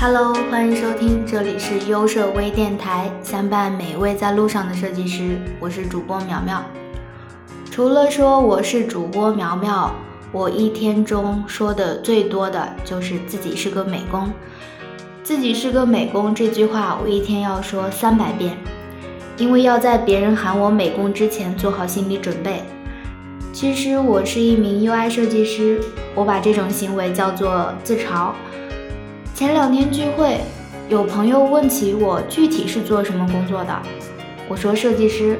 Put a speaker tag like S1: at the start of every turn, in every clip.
S1: Hello，欢迎收听，这里是优设微电台，相伴每一位在路上的设计师，我是主播苗苗。除了说我是主播苗苗，我一天中说的最多的就是自己是个美工。自己是个美工这句话，我一天要说三百遍，因为要在别人喊我美工之前做好心理准备。其实我是一名 UI 设计师，我把这种行为叫做自嘲。前两天聚会，有朋友问起我具体是做什么工作的，我说设计师，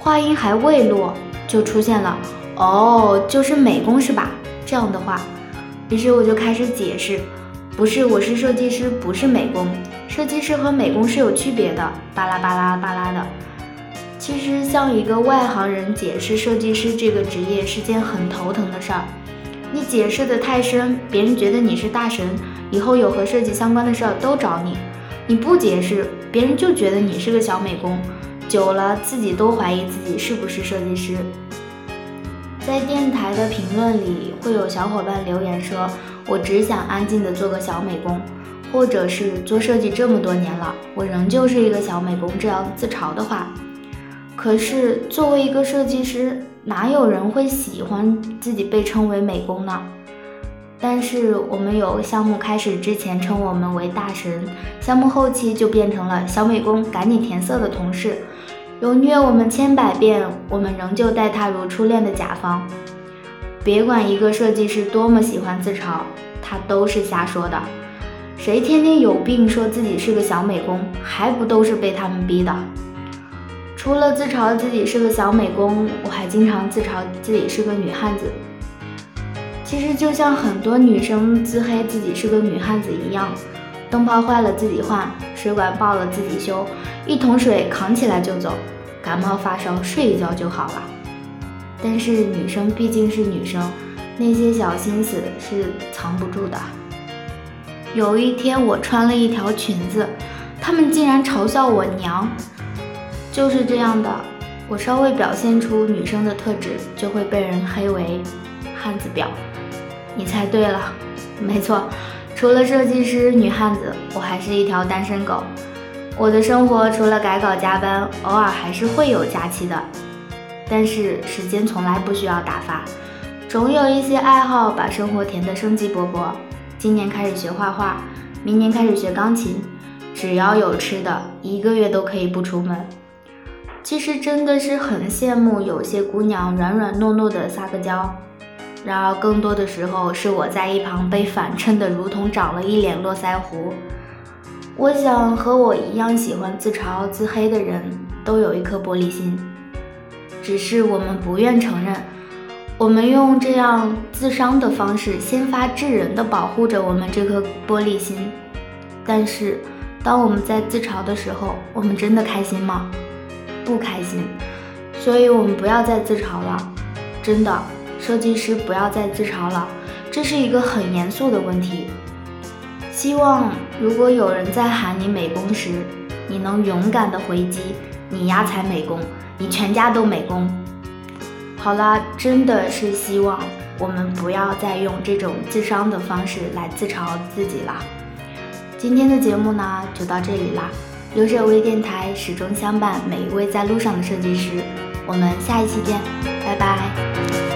S1: 话音还未落，就出现了哦，就是美工是吧？这样的话，于是我就开始解释，不是，我是设计师，不是美工，设计师和美工是有区别的，巴拉巴拉巴拉的。其实，向一个外行人解释设计师这个职业是件很头疼的事儿。你解释的太深，别人觉得你是大神，以后有和设计相关的事儿都找你；你不解释，别人就觉得你是个小美工，久了自己都怀疑自己是不是设计师。在电台的评论里，会有小伙伴留言说：“我只想安静的做个小美工，或者是做设计这么多年了，我仍旧是一个小美工。”这样自嘲的话。可是，作为一个设计师，哪有人会喜欢自己被称为美工呢？但是我们有项目开始之前称我们为大神，项目后期就变成了小美工，赶紧填色的同事，有虐我们千百遍，我们仍旧待他如初恋的甲方。别管一个设计师多么喜欢自嘲，他都是瞎说的。谁天天有病说自己是个小美工，还不都是被他们逼的？除了自嘲自己是个小美工，我还经常自嘲自己是个女汉子。其实就像很多女生自黑自己是个女汉子一样，灯泡坏了自己换，水管爆了自己修，一桶水扛起来就走，感冒发烧睡一觉就好了。但是女生毕竟是女生，那些小心思是藏不住的。有一天我穿了一条裙子，他们竟然嘲笑我娘。就是这样的，我稍微表现出女生的特质，就会被人黑为汉子婊。你猜对了，没错，除了设计师女汉子，我还是一条单身狗。我的生活除了改稿加班，偶尔还是会有假期的，但是时间从来不需要打发，总有一些爱好把生活填得生机勃勃。今年开始学画画，明年开始学钢琴，只要有吃的，一个月都可以不出门。其实真的是很羡慕有些姑娘软软糯糯的撒个娇，然而更多的时候是我在一旁被反衬的如同长了一脸络腮胡。我想和我一样喜欢自嘲自黑的人都有一颗玻璃心，只是我们不愿承认。我们用这样自伤的方式先发制人的保护着我们这颗玻璃心，但是当我们在自嘲的时候，我们真的开心吗？不开心，所以我们不要再自嘲了。真的，设计师不要再自嘲了，这是一个很严肃的问题。希望如果有人在喊你美工时，你能勇敢的回击：“你丫才美工，你全家都美工。”好啦，真的是希望我们不要再用这种自伤的方式来自嘲自己了。今天的节目呢，就到这里啦。留着微电台始终相伴每一位在路上的设计师，我们下一期见，拜拜。